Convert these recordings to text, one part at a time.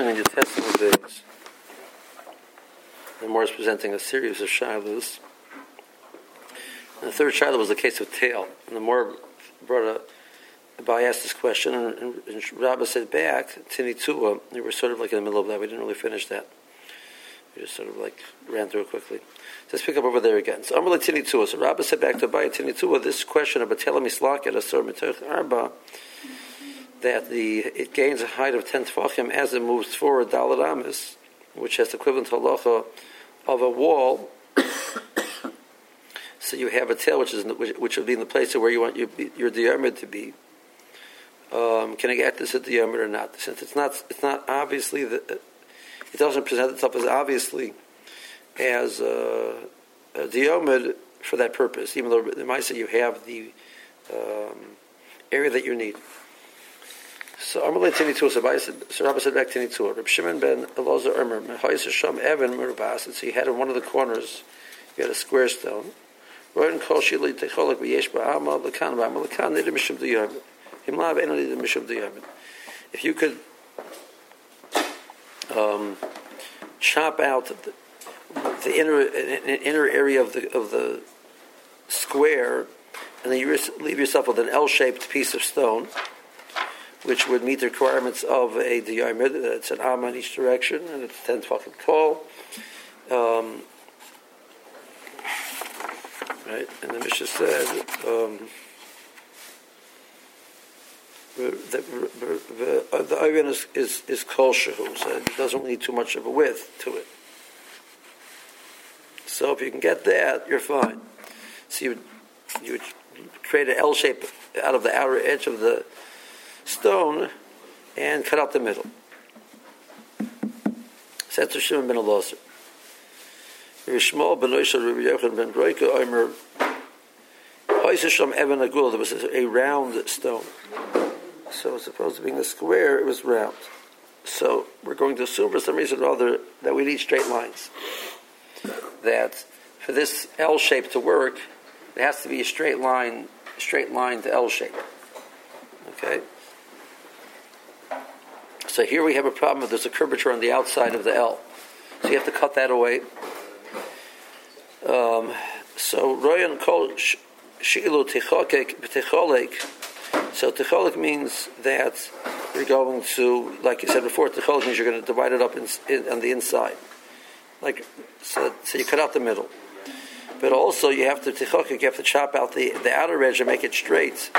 learning in the Testament days. The more is presenting a series of shilas. The third shilah was the case of tail. And the more brought a Abai asked this question, and, and, and Rabbi said back, Tinitua, we were sort of like in the middle of that. We didn't really finish that. We just sort of like ran through it quickly. Let's pick up over there again. So Amrla Tinitua. So Rabbi said back to Abai Tinitua, this question about Telam Islaket Asur Mitoch Arba, that the it gains a height of 10 tefachim as it moves forward, Dalit Amis, which has the equivalent halacha of a wall. so you have a tail which is which, which would be in the place of where you want your, your diarmid to be. Um, can I get this at diarmid or not? Since it's not, it's not obviously the, it doesn't present itself as obviously as uh, a diarmid for that purpose. Even though the might say you have the um, area that you need. So Amalei Tinitua, so Rabbi said, Rabbi back Tinitua, Reb Shimon ben Elazar Omer, Mehayis Sham Evan Merubas, and so he had in one of the corners, he had a square stone. Roin Kol Shili Techolek V'yesh Ba'ama L'kan Ba'ama L'kan Nidim Mishum. Himlav Nidim. If you could um, chop out the, the inner inner area of the of the square, and then you leave yourself with an L-shaped piece of stone, which would meet the requirements of a diamond. It's an arm in each direction, and it's ten tefachim tall. Um, right, and the Mishnah said. Um, the, the, the is, is, is kol shehu, so it doesn't need too much of a width to it. So if you can get that, you're fine. So you you would create an L shape out of the outer edge of the stone and cut out the middle. That's a Shimon ben Elazar. Rishmal ben Oishal Rabbi Yochanan ben Broika Omer Hoisisham Evan Agul, there was a round stone. So as opposed to being a square, it was round. So we're going to assume for some reason or other that we need straight lines. That for this L shape to work, it has to be a straight line, straight line to L shape. Okay. So here we have a problem there's a curvature on the outside of the L. So you have to cut that away. Um, so Royan Kol Shilu. So Techolek means that you're going to, like you said before, Techolek means you're going to divide it up in, in, on the inside. Like so, so you cut out the middle. But also you have to Techolek, you have to chop out the, the outer edge and make it straight.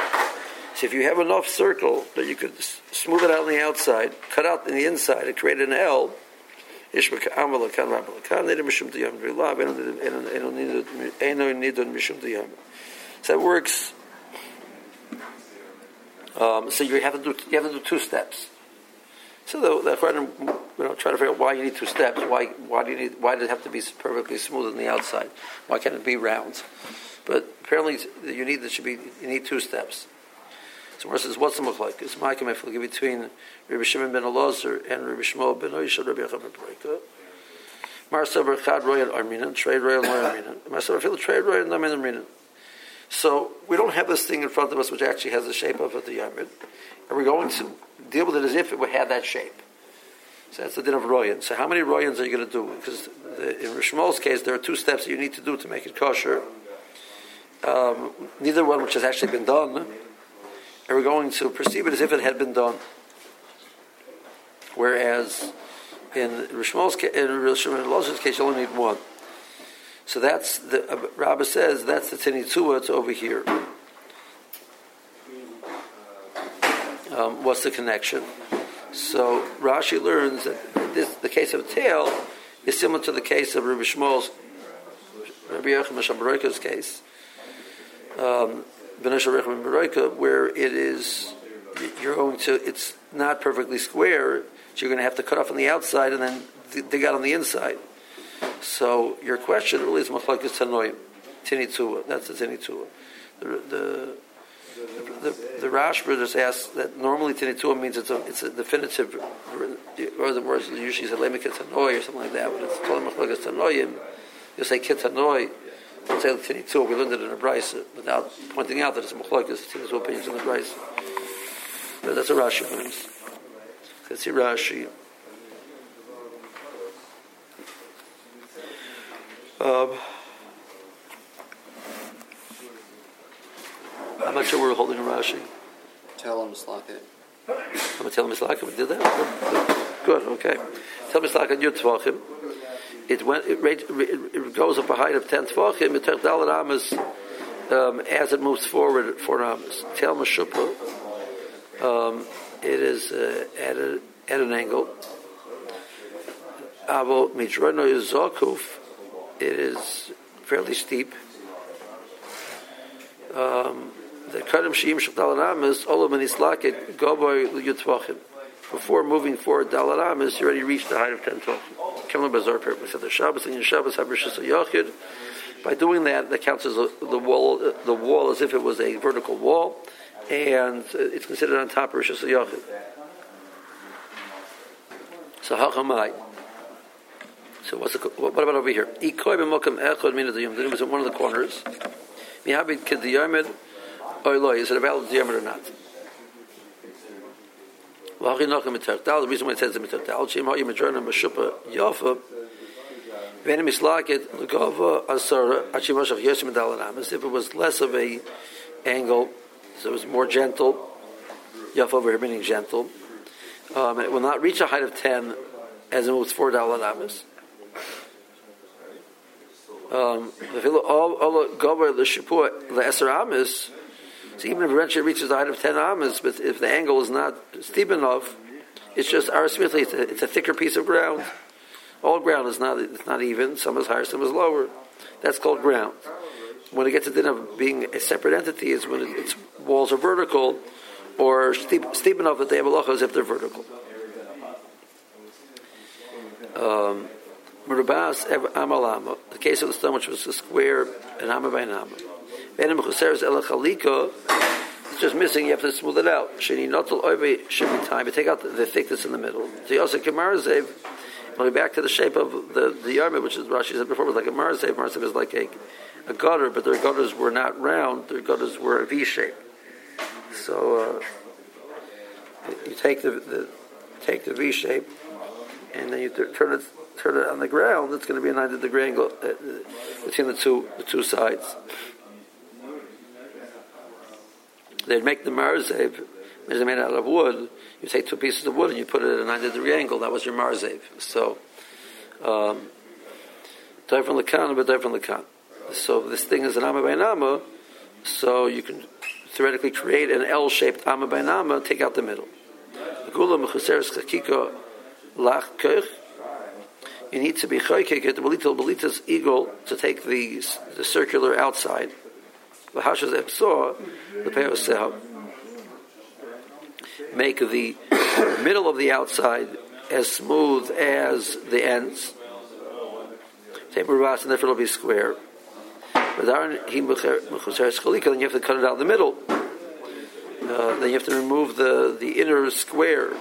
So if you have enough circle that you could smooth it out on the outside, cut out in the inside, and create an L, so that works. Um, so you have to do you have to do two steps. So the, the you know, try to figure out why you need two steps. Why why do you need why does it have to be perfectly smooth on the outside? Why can't it be round? But apparently you need that should be you need two steps. So Mar says, what's the? It's ma'akim efilgi between Rabbi Shimon ben Elazar and Rabbi Shmuel ben Oishad Rabbi Yechon ben Pareka. Mar saber chad royal arminan, trade royal arminan. Mar saber fil trade royal arminan. So we don't have this thing in front of us which actually has the shape of a diamond, and we're going to deal with it as if it would have that shape. So that's the din of royan. So how many royans are you going to do? Because the, in Rishmol's case, there are two steps that you need to do to make it kosher. Um, neither one which has actually been done and we're going to perceive it as if it had been done. Whereas in Rishmol's case, in Rishmol's case, you only need one. So that's the uh, Rabbi says that's the tinitzua. It's over here. Um, what's the connection? So Rashi learns that this, the case of tail is similar to the case of Rabbi Shmuel's, Rabbi Yochanan case. Um, where it is you're going to it's not perfectly square, so you're going to have to cut off on the outside and then dig out on the inside. So your question really is machlokes tanoim, tinitzua. That's the tinitzua. The the the, the Rashba just asks that normally tinitzua means it's a it's a definitive, or the words usually say lemik or something like that, but it's called machlokes tanoim. You say kitanoi Say the Tzitzitzur, we learned it in a brisa without pointing out that it's a Machloikas, Tzitzitzur opinions in the brisa. But that's a Rashi learns. Let's see Rashi. Um, I'm not sure we're holding a Rashi. Tell him it's like it. I'm going to tell him it's like it. We did that? Good, okay. Tell him it's like it. You're Tvachim. It went. It, it, it, goes up a height of ten Tvachim. It takes Dalit Amos um, as it moves forward four Amos. Tell Meshupa. Um, it is uh, at, a, at an angle. Avo Midrono is It is fairly steep. Um, the Kadam Shim Shal is Olam and Islaket Goboy Yutvachim. Before moving forward, Dalaramis, you already reached the height of 10 Tvachim. The Shabbos and Shabbos. By doing that, that counts as a, the wall, the wall as if it was a vertical wall, and it's considered on top of Rishis Yachid. So Hachamai. So what's the, what about over here? Ikoy b'mokam echad min Then it was in one of the corners. Mihabit k'diyomed oiloi. Is it a valid diameter or not? The reason why it says mitartal, shem ha'yim adjourna m'shupa yafa, venim mislaket l'gova asara achimashach yosim medalanamis. If it was less of a angle, so it was more gentle, yafa over here meaning gentle, um, it will not reach a height of 10 as it moves four dalanamis. Um, gover the shipur the eser amis so even if eventually reaches the height of 10 amas, but if the angle is not steep enough, it's just arithmetically, it's a, it's a thicker piece of ground. All ground is not, it's not even, some is higher, some is lower. That's called ground. When it gets to the of being a separate entity is when it, its walls are vertical or steep, steep enough that they have a as if they're vertical. Um, the case of the stone which was a square, an amma by an amma. It's just missing. You have to smooth it out. Sheni notel oive should be time. But take out the, thickness in the middle. So you also zev. Going back to the shape of the the yarmulke, which is Rashi said before, was like a marzev. Marzev is like a a gutter, but their gutters were not round. Their gutters were a V shape. So uh, you take the, the take the V shape, and then you turn it turn it on the ground. It's going to be a ninety degree angle uh, between the two the two sides. They'd make the marzev, which is made out of wood. You take two pieces of wood and you put it at a 90 degree angle. That was your marzev. So, um, from the kan, but from the kan. So this thing is an amma by nama. So you can theoretically create an L-shaped amma by nama, take out the middle. You need to be choykek the belita's eagle to take the the circular outside the hashas epsor, the peosel, make the middle of the outside as smooth as the ends. Taper and therefore it'll be square. But then you have to cut it out the middle. Uh, then you have to remove the, the inner square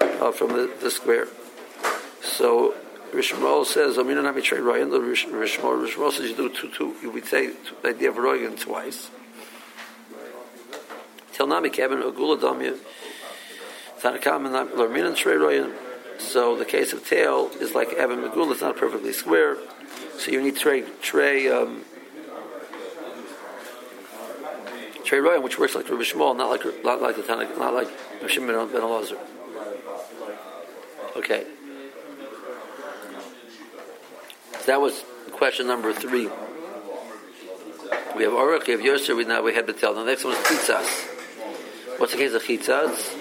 uh, from the, the square. So Rishmal says, "Amina nami trei royan." The Rishmal, Rishmal says you do two, two. You would say the idea of royan twice. Tel nami kevin agula damya. Tanakam and lormin and trei royan. So the case of tail is like Evan Megula. It's not perfectly square. So you need tray tray um, tray royan, which works like Rabbi Shmuel, not like not like the Tanakh, not like Shimon ben Elazar. Okay. That was question number three. We have Orach, we have Yosher, we now we have Betel. The next one is Chitzas. What's the case of Chitzas?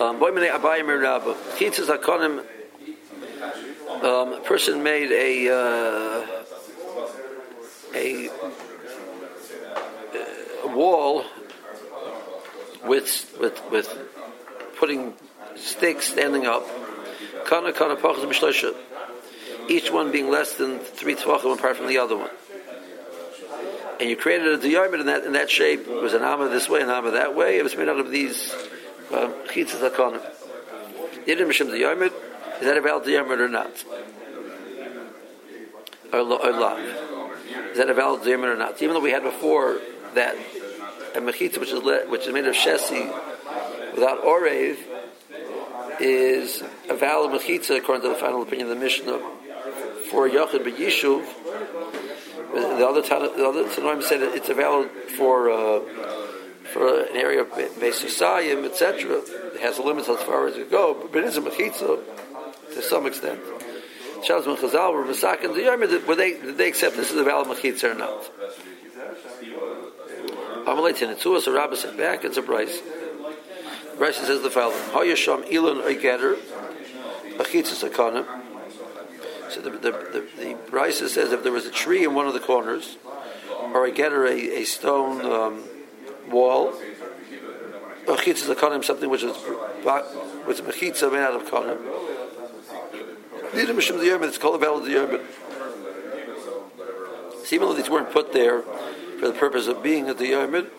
Um. Chitzas Hakonim, um, a person made a, uh, a, a wall with, with, with putting sticks standing up. Each one being less than three tvachim apart from the other one. And you created a diamond in that in that shape. It was an amma this way, an amma that way. It was made out of these chitzas um, hakonim. Yidin mishim diamond. Is that a valid diamond or not? Or, lav? Is that a valid diamond or not? Even though we had before that a mechitza which is which is made of shesi without orev is a valid mechitza according to the final opinion of the Mishnah for a Yachid B'Yishuv The other Tana, the other Tanoim said it's a valid for uh, for an area of Beisusayim, etc. It has limits as far as it go, but it is a mechitza to some extent. Shabbos and Chazal were Masak and the Yom, were they, did they accept this as a valid mechitza or not? Amalei Tinetzuas, a rabbi said back, it's a brisa. brisa says the following: Hayasham Elon Oigeter, Achitzas Akanim. So the the the, the brisa says if there was a tree in one of the corners, or a getter a, a stone um, wall, Achitzas Akanim, something which was was a mechitza made out of kanim. Neither Mishim the Yermit, it's called a valid Yermit. So even though these weren't put there for the purpose of being at the Yermit,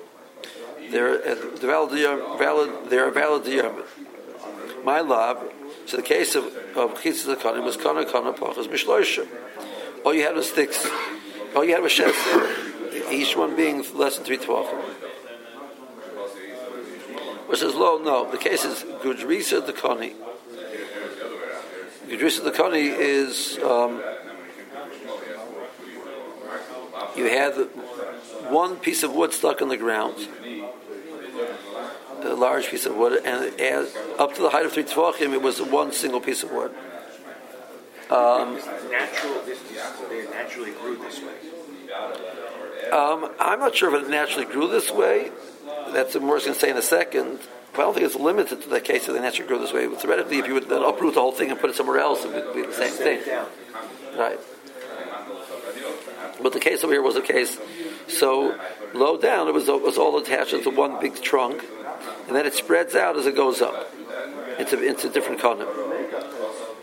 they're the valid, valid they're valid. My love, so the case of of Chitzah Kanim was Kana Kana Pachas Mishloisha. All you had was sticks. All you had was sheds. Each one being less than three tvachim. Which says, "Lo, no." The case is Gudrisa the Kani. Gudrisa the Kani is um, you had one piece of wood stuck in the ground, a large piece of wood, and as, up to the height of three tvachim, it was one single piece of wood. Um, natural, this, they naturally grew this way. Um, I'm not sure if it naturally grew this way. That's what Morris going to say in a second. But I don't think it's limited to the case that they naturally grew this way. But theoretically, if you would then uproot the whole thing and put it somewhere else, it would be the same thing. Right. But the case over here was a case so low down, it was, it was all attached to one big trunk, and then it spreads out as it goes up into, into different column.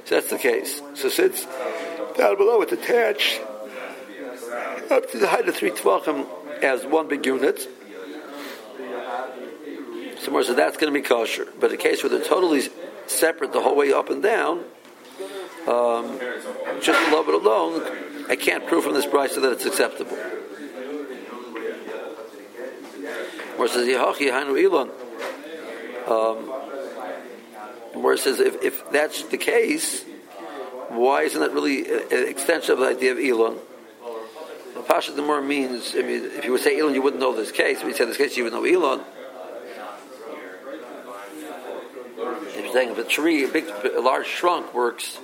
So that's the case. So since down below it's attached up to the height of three tvachim as one big unit, so more so that's going to be kosher. But a case where they're totally separate the whole way up and down, um, just below it alone, I can't prove from this brisa that it's acceptable. Where it says Yehochi Hainu Elon. Um, where it says if, if that's the case, why isn't that really an extension of the idea of Elon? The Pasha the more means, I mean, if you would say Elon, you wouldn't know this case. If you said this case, you would know Elon. If you're saying if a tree, a big, a large trunk works,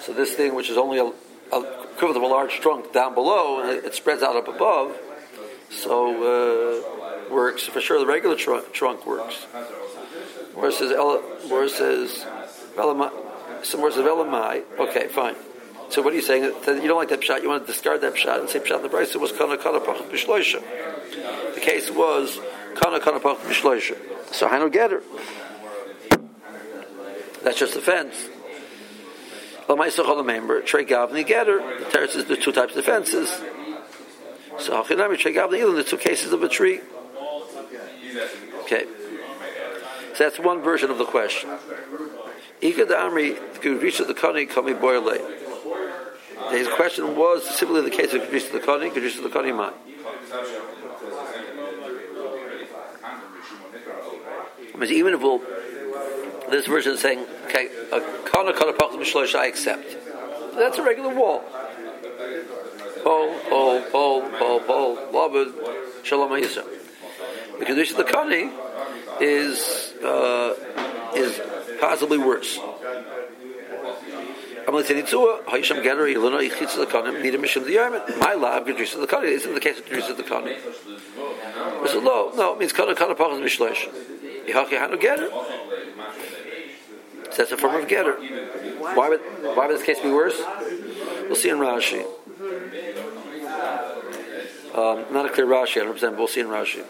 so this thing, which is only a, a equivalent of a large trunk down below, and it, spreads out up above, so uh, works. For sure, the regular trunk, trunk works. It says, where it says, somewhere says Elamai, okay, fine. So what are you saying? You don't like that shot? You want to discard that shot and say shot the brisa? It was kana kana pach b'shloisha. The case was kana kana pach b'shloisha. So I don't get it. That's just a fence. Remember, Trey Gavni. The Teretz is the two types of fences. So Hachinami Trey Gavni Elon, the two cases of a tree. Okay. So that's one version of the question. Ika the Amri, the Kani, Kami Boyle. His question was simply the case of Gudrisha the Kani, Gudrisha the Kani Man. Even if we'll, this version is saying, okay, a Kana Kana Pachal Mishlosh, I accept. That's a regular wall. Pole, pole, pole, pole, Labud, Shalom Yisrael. The Gudrisha the Kani is, uh, is possibly worse. My lab Gedrisa the Kani isn't the case of Gedrisa the Kani. It's a low. No, it means Kana Kana Pachas Mishlesh. Yihaki Hanu Getter. That's a form of Getter. Why would why would this case be worse? We'll see in Rashi. Um, not a clear Rashi, I don't represent, but we'll see in Rashi.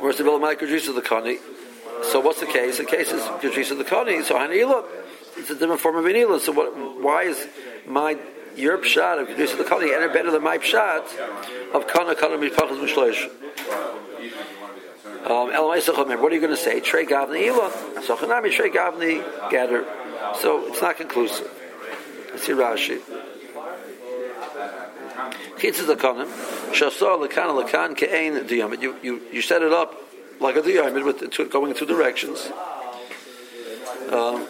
Where's the Bilamai Gedrisa the Kani? So what's the case? The case is Gedrisa the Kani. So Hanila it's a different form of anila. So what, why is my your pshat of Kedusha the Kali any better than my pshat of Kana Kana Mishpachas Mishloish? Um, what are you going to say? Trey Gavni Ila. So Chanami Trey Gavni Gather. So it's not conclusive. Let's see Rashi. You you set it up like a Diyamid with two, going in two directions. Um,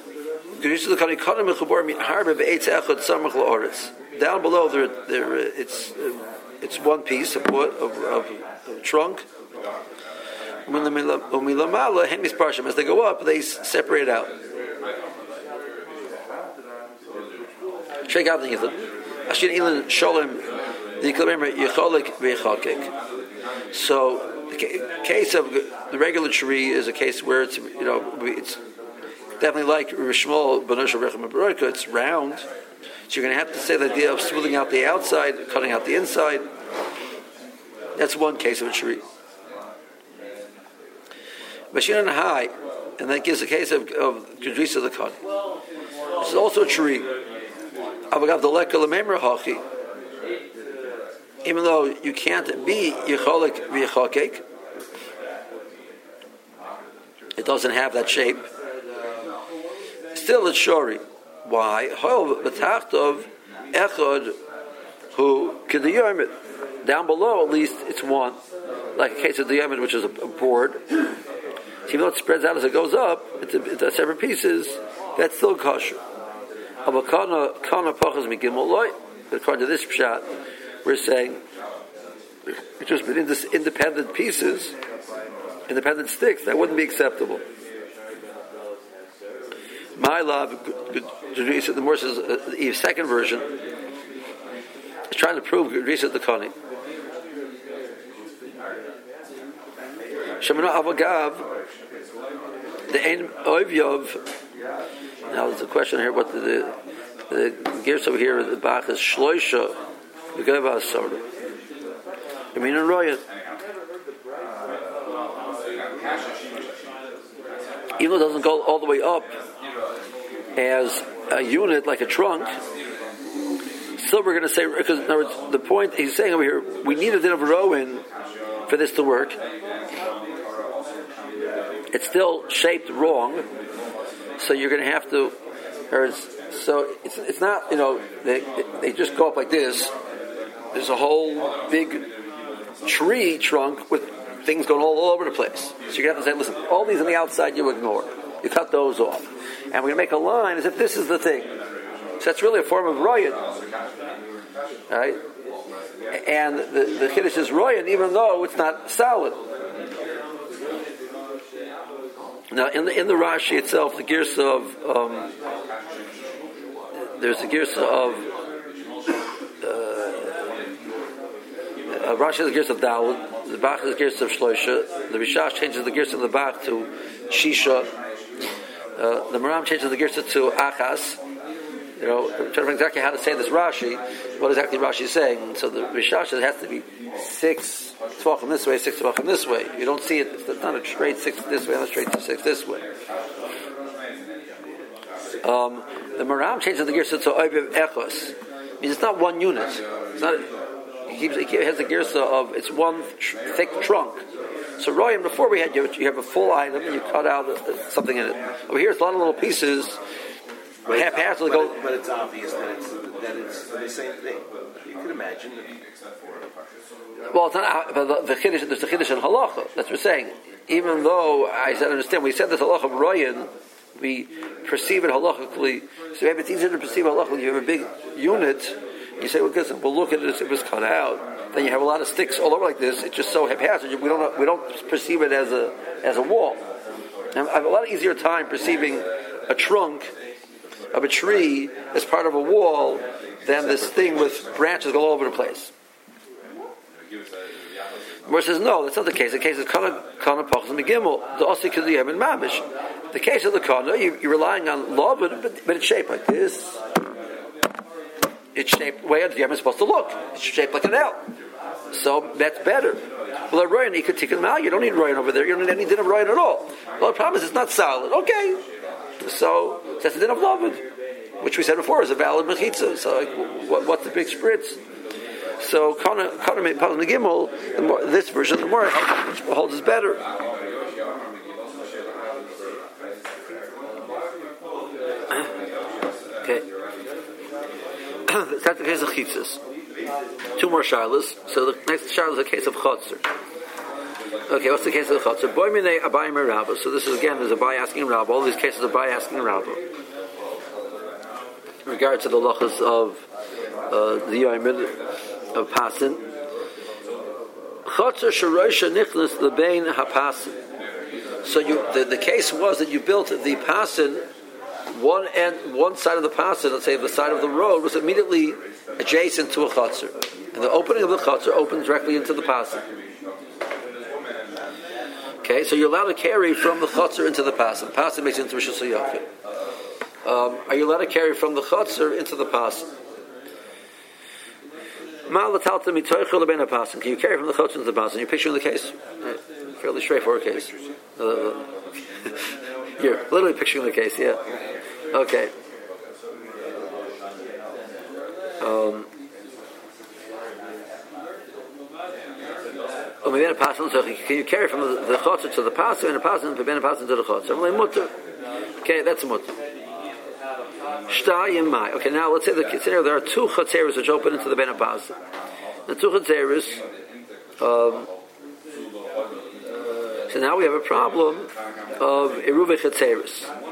down below there, there it's it's one piece of wood of, of, of trunk. As they go up, they separate out. Out the Ashin sholem the yicholik v'yichokik. So the case of the regular tree is a case where it's you know it's definitely like Rishmol Benoshel Rechem It's round. So you're going to have to say the idea of smoothing out the outside, cutting out the inside. That's one case of a tree. Mashin and high, and that gives a case of of the Kani. This is also a tree. Avagav the Leka Lememra Hachi. Even though you can't be Yecholik V'Yechokek, it doesn't have that shape. Still, it's shori. Why? Hov b'tachtov echod who kediyomit. Down below, at least, it's one. Like a case of the which is a, board. So even though it spreads out as it goes up, it's, a, it's a separate pieces. That's still kosher. But according to this shot, we're saying it's just this independent pieces, independent sticks. That wouldn't be acceptable. My love, the Morse is uh, the second version. Is trying to prove Risa the Kani. Shemana Avagav, the Ein Oivyov. Now there's a question here. What the the, the Girsa over here? The Bach is Shloisha. The Geva Asara. I mean, in Royal. Even doesn't go all the way up, as a unit, like a trunk, still we're going to say, because in other words, the point he's saying over here, we need a din of Rowan for this to work. It's still shaped wrong, so you're going to have to, or it's, so it's, it's not, you know, they, they just go up like this. There's a whole big tree trunk with things going all, over the place. So you're going to have to say, listen, all these on the outside you ignore. You cut those off and we're going to make a line as if this is the thing. So that's really a form of royan, right? And the, the kiddush is royan, even though it's not solid. Now, in the in the Rashi itself, the Girsa of um, there's the Girsa of uh, Rashi the Girsa of Dawud, the Bach is the Girsa of Shloisha, the Rishash changes the Girsa of the Bach to Shisha, uh, the Maram changes the Girsa to Achas. You know, trying to exactly how to say this Rashi, what exactly Rashi is saying. So the Rishash has to be six tvachim this way, six tvachim this way. You don't see it, it's not a straight six this way, not a straight six this way. Um, the Maram changes the Girsa to Oiviv Echos. means it's not one unit. It's not, keeps, he has the Girsa of, it's one tr- thick trunk. So Royam, before we had you, you have a full item, and you cut out uh, something in it. Over here, it's a lot of little pieces. But haphazardly go. but it's obvious that it's that it's the same thing. You can imagine. The well, it's not. But the, the chiddush, there's the chiddush in halacha. That's what we're saying. Even though I said, understand, we said this halacha of royan, we perceive it halachically. So maybe it's easier to perceive halachically. You have a big unit. You say, well, listen, we'll look at it as it was cut out then you have a lot of sticks all over like this. It's just so haphazard. We don't we don't perceive it as a as a wall. And I have a lot easier time perceiving a trunk of a tree as part of a wall than this thing with branches all over the place. Where says no, that's not the case. The case is kana kana pachas megimel. The osi kadiyam and mamish. The case of the kana, you, you're relying on law, but, but it's shaped like this. It's shaped the way a yam is supposed to look. It's shaped like an L. So that's better. Well, a royan, you could take them out. You don't need royan over there. You don't need any din of royan at all. Well, the problem is it's not solid. Okay. So that's the din of Lavid, which we said before is a valid mechitza. So like, what, what's the big spritz? So Kana Kana Gimel, this version, of the more holds is better. That's the case of chitzas. Two more shilas. So the next shilas is a case of chotzer. Okay, what's the case of the chotzer? Boy mine abayim rabba. So this is again, there's a by asking rabba. All these cases are by asking rabba. In regard to the lachas of uh, the Yomid of Pasin. Chotzer Sharosha Nichnas Lebein HaPasin. So you, the, the case was that you built the Pasin, one end, one side of the Pasin, let's say the side of the road, was immediately adjacent to a Chotzer. And the opening of the Chotzer opened directly into the Pasin. Okay, so you're allowed to carry from the chotzer into the pasim. Pasim makes it into Rishus. Um, are you allowed to carry from the chotzer into the pasim? Can you carry from the chotzer into the pasim? You're picturing the case? Fairly straightforward case. Uh, you're literally picturing the case, yeah. Okay. Um, can you carry from the, chotzer to the pasim and the pasim and the pasim to the chotzer? Okay, that's a mutter. Shtayim Okay, now let's say the scenario there are two chotzeres which open into the ben pasim. The two chotzeres. Um, so now we have a problem of eruve chotzeres.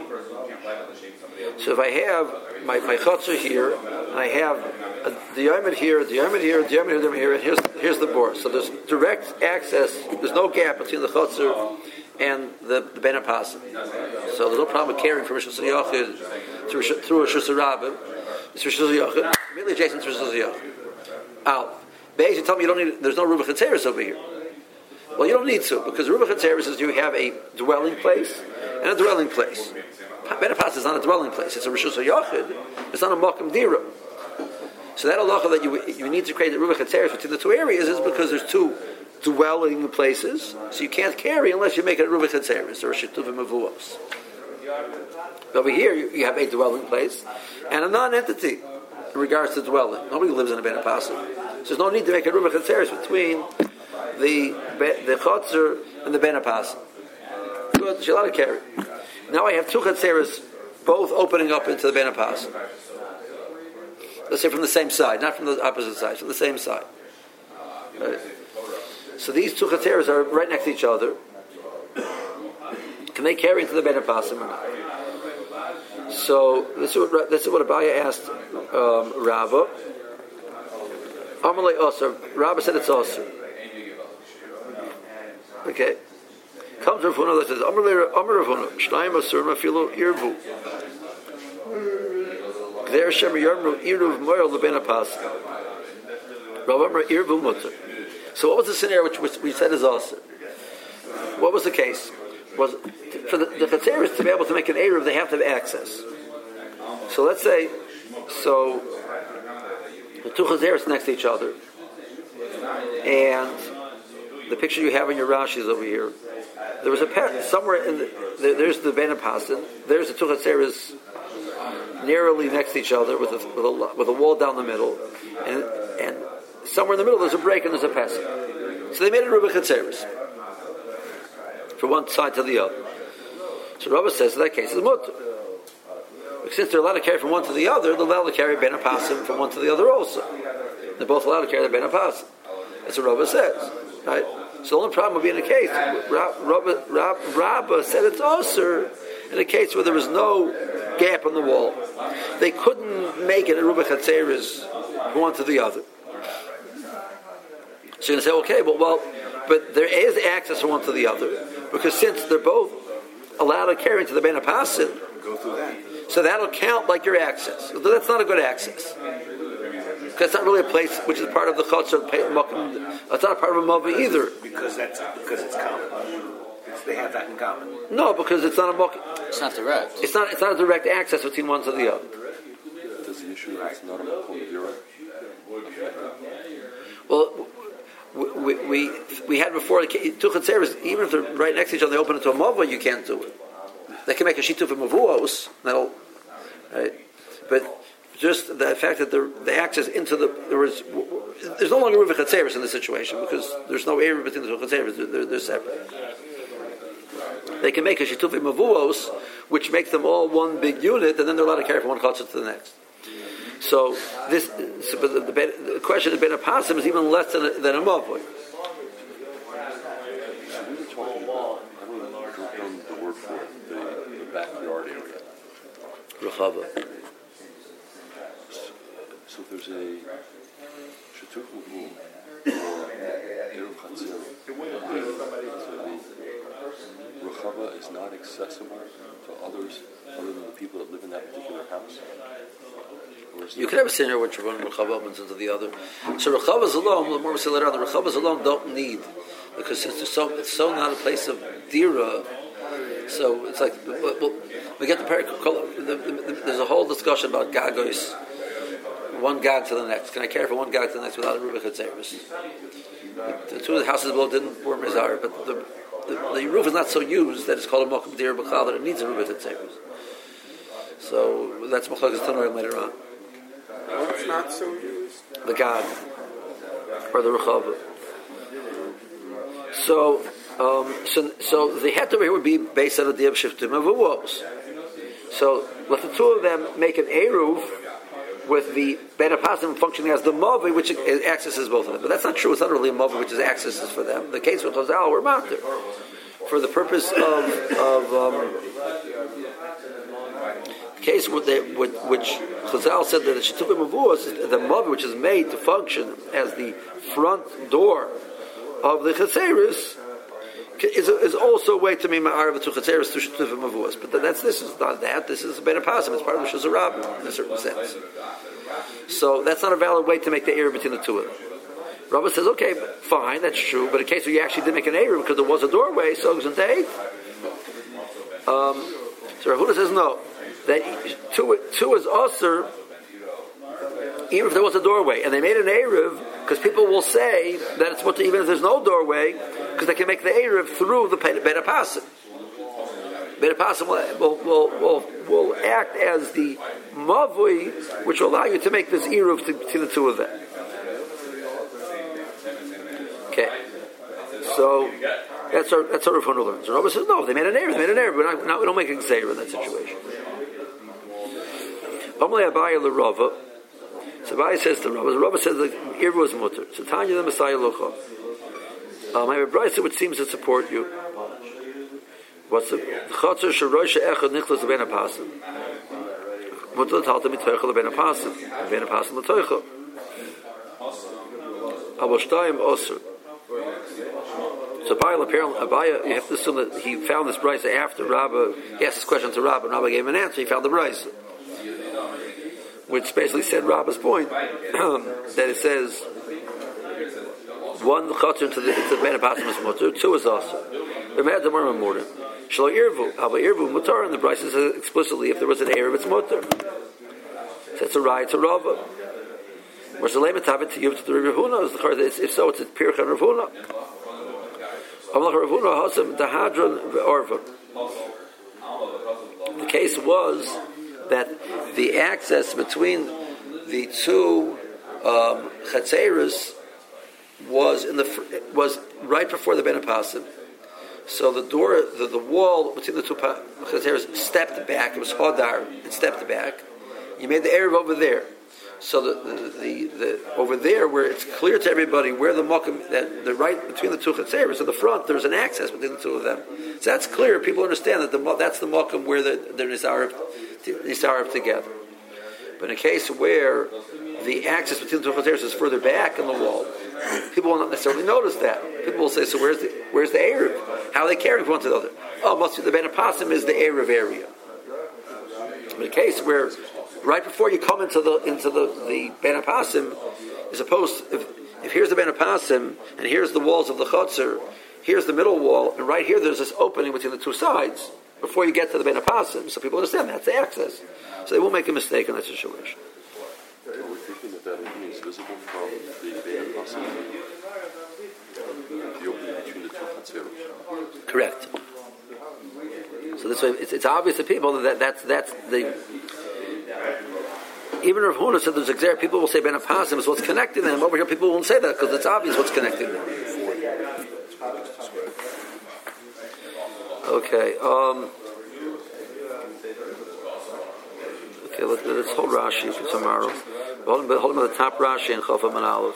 So if I have my, my chotzer here, and I have uh, the Yomid here, the Yomid here, the Yomid here, the Yomid here, and here's, here's the bor. So there's direct access, there's no gap between the Chotzer and the, the. So there's no problem with carrying from Rosh Hashanah through, through Rosh Hashanah. It's Rosh Hashanah, immediately adjacent to Rosh Hashanah. Out. Basically, tell me you don't need, there's no Rubach over here. Well, you don't need to, because Rubach is you have a dwelling place and a dwelling place. Ben Apasim is not a dwelling place, it's a Rosh Hashanah. It's not a Mokum Dira. So that halacha that you, you need to create the Rubach Hatzeres between the two areas is because there's two dwelling places, so you can't carry unless you make it a Rubach Hatzeres or a Shetuvim Avuos. Over here, you, you, have a dwelling place and a non-entity in regards to dwelling. Nobody lives in a Ben. So there's no need to make a Rubach Hatzeres between the the Chotzer and the Ben. Good, she's allowed to carry. Now I have two Chatzeres both opening up into the Ben Apasim let's say from the same side, not from the opposite side, from the same side. Right? So these two chateras are right next to each other. Can they carry into the Ben Pasim or not? So this is what, this is what Abaya asked um, Rava. Amalei Osir. Rava said it's Osir. Okay. Comes Rav Huna that says Amar Rav Huna. Shnayim Irvu. There Shem Leben Apas. Rav Irvu Mutter. So what was the scenario which, we said is also? What was the case? Was for the, the to be able to make an Eruv, they have to have access. So let's say, so the two Chatzeris next to each other, and the picture you have in your Rashi is over here. There was a pet somewhere in the, there's the Ben there's the two Chatzeris narrowly next to each other with a, with a, with a wall down the middle, and, and somewhere in the middle there's a break and there's a passage. So they made a Rubik Chatzeris from one side to the other. So Rabbi says in that case it's mutter. Since they're allowed to carry from one to the other, they're allowed to carry Ben Apasim from one to the other also. They're both allowed to carry the Ben Apasim. That's what Rabbi says. Right? So the only problem would be in a case, Rabbi, Rabbi uh, said it's also in a case where there was no gap on the wall. They couldn't make it a Ruba Chatzeris one to the other. So you can say, okay, well, well, but there is access from one to the other because since they're both allowed to carry into the Ben Apasid, go through that. So that'll count like your access. That's not a good access. That's not really a place which is part of the chutzah. It's not a part of a mava either. Because that's because it's common they have that in common. No, because it's not a mok. It's not direct. It's not. It's not a direct access between one to the other. Does the issue it's not a mokum Well, we, we, we had before two chatzeres, even if they're right next to each other, they open into a mova, you can't do it. They can make a shituf of mavuos, that'll, right? But just the fact that the, the access into the there was there's no longer river chatzeres in this situation because there's no area between the two chatzeres; they're, they're separate they can make a shitufi mavuos, which makes them all one big unit, and then they're allowed to carry from one chutzah to the next. So this, so, but the, the, the, question of ben apasim is even less than a, than a mavui. the word for it, the, the backyard area. Rechava. So there's a Shatuk the Rechava is not accessible to others other than the people that live in that particular house. You could have a scenario which one Rechava opens into the other. So Rechavas alone, the more we say later on, the Rechavas alone don't need because since it's so it's so not a place of dira. So it's like well, we get the, the, the, the there's a whole discussion about gagos, one gag to the next. Can I care for one gag to the next without a rubik service? The two of the houses below didn't were mizar, but the, the the roof is not so used that it's called a mokum dira b'chal that it needs a rubik service. So that's machlokes tanoim later on. It's not so used. the God or the Rechava. So, um, so, so the het over here would be based on the Diab Shiftim of walls. So let the two of them make an Eruv with the Ben Apasim functioning as the Mavi, which accesses both of them. But that's not true. It's not really a Mavi, which is accesses for them. The case with Chazal were Matir. For the purpose of, of um, case with the, with, which Chazal said that the Shetuvim Mavuos, the Mavi, which is made to function as the front door of the Chaseris, is, is also a way to be Ma'arav to Chaseris to Shetuvim Mavuos. But that's, this is not that. This is Ben Apasim. It's part of the Shazarab in a certain sense. So that's not a valid way to make the error between the two of them. Rabbi says, okay, fine, that's true, but in case where you actually did make an error because there was a doorway, so it's eight. Um, so Huda says no. That two, two is usher, even if there was a doorway, and they made an eruv because people will say that it's what even if there's no doorway, because they can make the eruv through the Ben Apasim. Ben Apasim will, will, will, will act as the mavui, which will allow you to make this eruv to, to the two of them. Okay, so that's our that's our Rav learns. Rabbi says no, they made an error. They made an error. We're not, not, we don't make a gzeira in that situation. Amalei Abaya l'Rava. So Abaya says to Rava. Rava says the ear was mutter. So Tanya the Messiah locha. Um, I have a brisa which seems to support you. What's the chatzar sharoisha echad nichlas ben apasim? Mutter talta mitoichel ben apasim. Ben apasim l'toichel. Abel shtayim osir. So Abaya, apparently, Abaya, you have to assume that he found this brisa after Rabba, asked this question to Rabba, and Rabba gave him an answer, he found the brisa. Which basically said Rabba's point, that it says, one chatzar to the, to the Ben Apasim is mutter, two is also. The mad the murmur mortar. Shalo irvu, Abba irvu mutar, and the brisa says explicitly, if there was an error, it's mutter. So it's a right to Rabba. Whereas the layman tabit to give to the Rav Huna is the chard. If so, it's a pircha Rav Huna. Amalach Rav Huna hasam dahadron ve'orva. The case was that the access between the two um, was in the was right before the Ben Apasim. So the door, the, the wall between the two chatzeros stepped back. It was hodar. It stepped back. You made the erev over there. So the, the, the, the over there, where it's clear to everybody where the mokum that the right between the two chatzeros in the front, there's an access between the two of them. So that's clear. People understand that the that's the mokum where the the nisarif nisarif together. But in a case where the access between the two chatzeros is further back in the wall, people will not necessarily notice that. People will say, "So where's the where's the erev? How are they carrying from one to the other? Oh, must be the ben is the erev area." In a case where right before you come into the into the the Ben Apasim, as opposed if if here's the Ben Apasim and here's the walls of the Chotzer, here's the middle wall, and right here there's this opening between the two sides before you get to the Ben Apasim, so people understand that's the access, so they won't make a mistake in that situation. We opening is visible from the Benapasim? The opening between the two? Correct. So this way, it's, it's obvious to people that that's that's the. Even Rav Huna said there's exact people will say Ben is what's connecting them. Over here, people won't say that because it's obvious what's connecting them. Okay. Um, okay. Let, let's hold Rashi for tomorrow. Hold him, hold at the top Rashi and Chafam and Aleph.